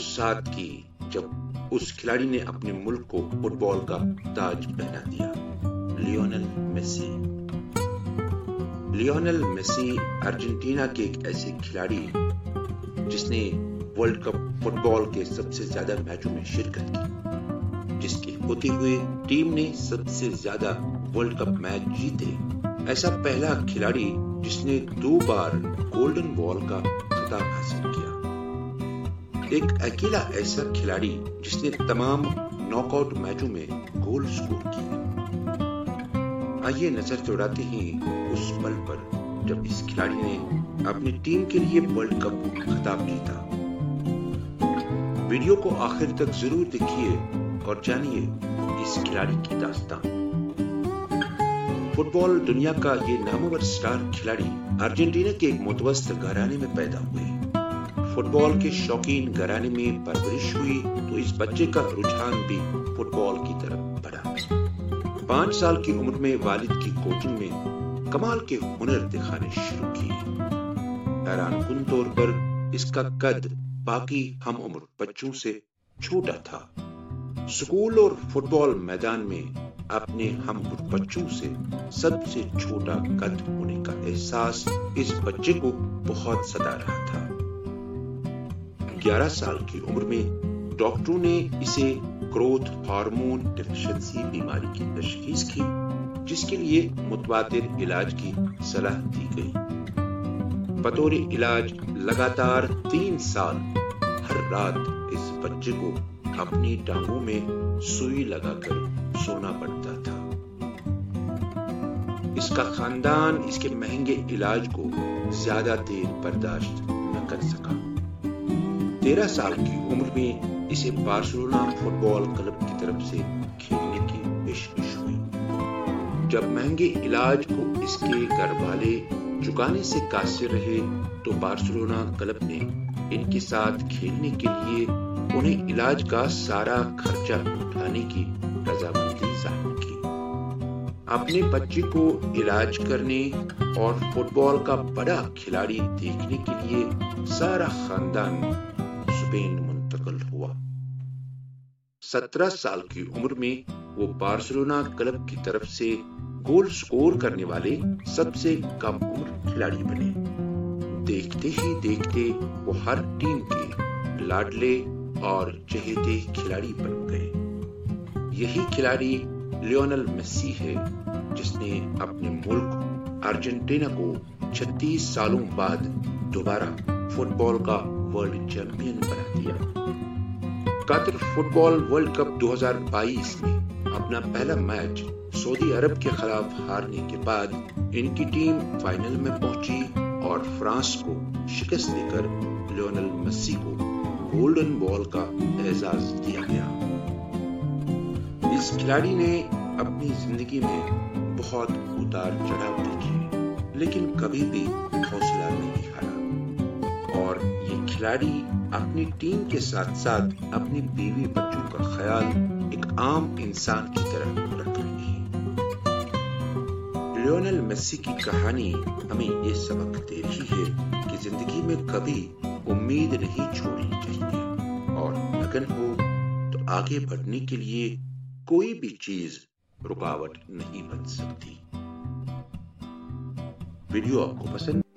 ساتھ کی جب اس کھلاڑی نے اپنے ملک کو فٹ بال کا تاج پہنا دیا۔ Lionel Messi. Lionel Messi Argentina کے ایک ایسے کھلاڑی جس نے ورلڈ کپ فٹ بال کے سب سے زیادہ میچوں میں شرکت کی، جس کے ہوتے ہوئے ٹیم نے سب سے زیادہ ورلڈ کپ میچ جیتے۔ ایسا پہلا کھلاڑی جس نے دو بار گولڈن بال کا خطاب حاصل کیا۔ ایک اکیلا ایسا کھلاڑی جس نے تمام ناک آؤٹ میچوں میں گول سکور کیا آئیے نظر دوڑاتے ہیں اس پل پر جب اس کھلاڑی نے اپنی ٹیم کے لیے ورلڈ کپ خطاب جیتا ویڈیو کو آخر تک ضرور دیکھیے اور جانیے اس کھلاڑی کی داستان۔ فٹ بال دنیا کا یہ نامور سٹار کھلاڑی ارجنٹینا کے ایک متوسط گھرانے میں پیدا ہوئے۔ فٹ بال کے شوقین گھرانے میں پرورش ہوئی تو اس بچے کا رجحان بھی فٹ بال کی طرف بڑھا۔ پانچ سال کی عمر میں والد کی کوچنگ میں کمال کے ہنر دکھانے شروع کیے۔ حیران کن طور پر اس کا قد باقی ہم عمر بچوں سے چھوٹا تھا۔ سکول اور فٹ بال میدان میں اپنے ہم بچوں سے سب سے چھوٹا قد ہونے کا احساس اس بچے کو بہت سدا رہا تھا۔ گیارہ سال کی عمر میں ڈاکٹروں نے اسے کروتھ ہارمون ڈیفیشنسی بیماری کی تشخیص کی، جس کے لیے متواتر علاج کی صلاح دی گئی۔ بطور علاج لگاتار تین سال ہر رات اس بچے کو اپنی ٹانگوں میں سوئی لگا کر سونا پڑتا تھا۔ اس کا خاندان اس کے مہنگے علاج کو زیادہ دیر برداشت نہ کر سکا۔ تیرہ سال کی عمر میں اسے بارسلونا فٹ بال کلب کی طرف سے کھیلنے کی پیشکش ہوئی۔ جب مہنگے علاج کو اس کے گھر والے چکانے سے قاصر رہے تو بارسلونا کلب نے ان کے ساتھ کھیلنے کے لیے انہیں علاج کا سارا خرچہ اٹھانے کی رضامندی ظاہر کی۔ اپنے بچے کو علاج کرنے اور فٹ بال کا بڑا کھلاڑی دیکھنے کے لیے سارا خاندان اسپین منتقل ہوا۔ سترہ سال کی عمر میں وہ بارسلونا کلب کی طرف سے گول سکور کرنے والے سب سے کم عمر کھلاڑی بنے۔ دیکھتے ہی دیکھتے وہ ہر ٹیم کے لاڈلے اور چہیتے کھلاڑی بن گئے۔ یہی کھلاڑی لیونل میسی ہے، جس نے اپنے ملک ارجنٹینا کو چھتیس سالوں بعد دوبارہ فٹ بال کا ورلڈ چیمپئن بنا دیا قطر فٹ بال ورلڈ کپ دو ہزار بائیس میں اپنا پہلا میچ سعودی عرب کے خلاف ہارنے کے بعد ان کی ٹیم فائنل میں پہنچی اور فرانس کو شکست دے کر لیونل میسی کو گولڈن بال کا اعزاز دیا گیا اس کھلاڑی نے اپنی زندگی میں بہت اتار چڑھاؤ دیکھے لیکن کبھی بھی حوصلہ نہیں کھلاڑی اپنی ٹیم کے ساتھ ساتھ اپنی بیوی بچوں کا خیال ایک عام انسان کی طرح رکھ رہی ہے لیونل میسی کی کہانی ہمیں یہ سبق دے رہی ہے کہ زندگی میں کبھی امید نہیں چھوڑنی چاہیے اور لگن ہو تو آگے بڑھنے کے لیے کوئی بھی چیز رکاوٹ نہیں بن سکتی۔ ویڈیو آپ کو پسند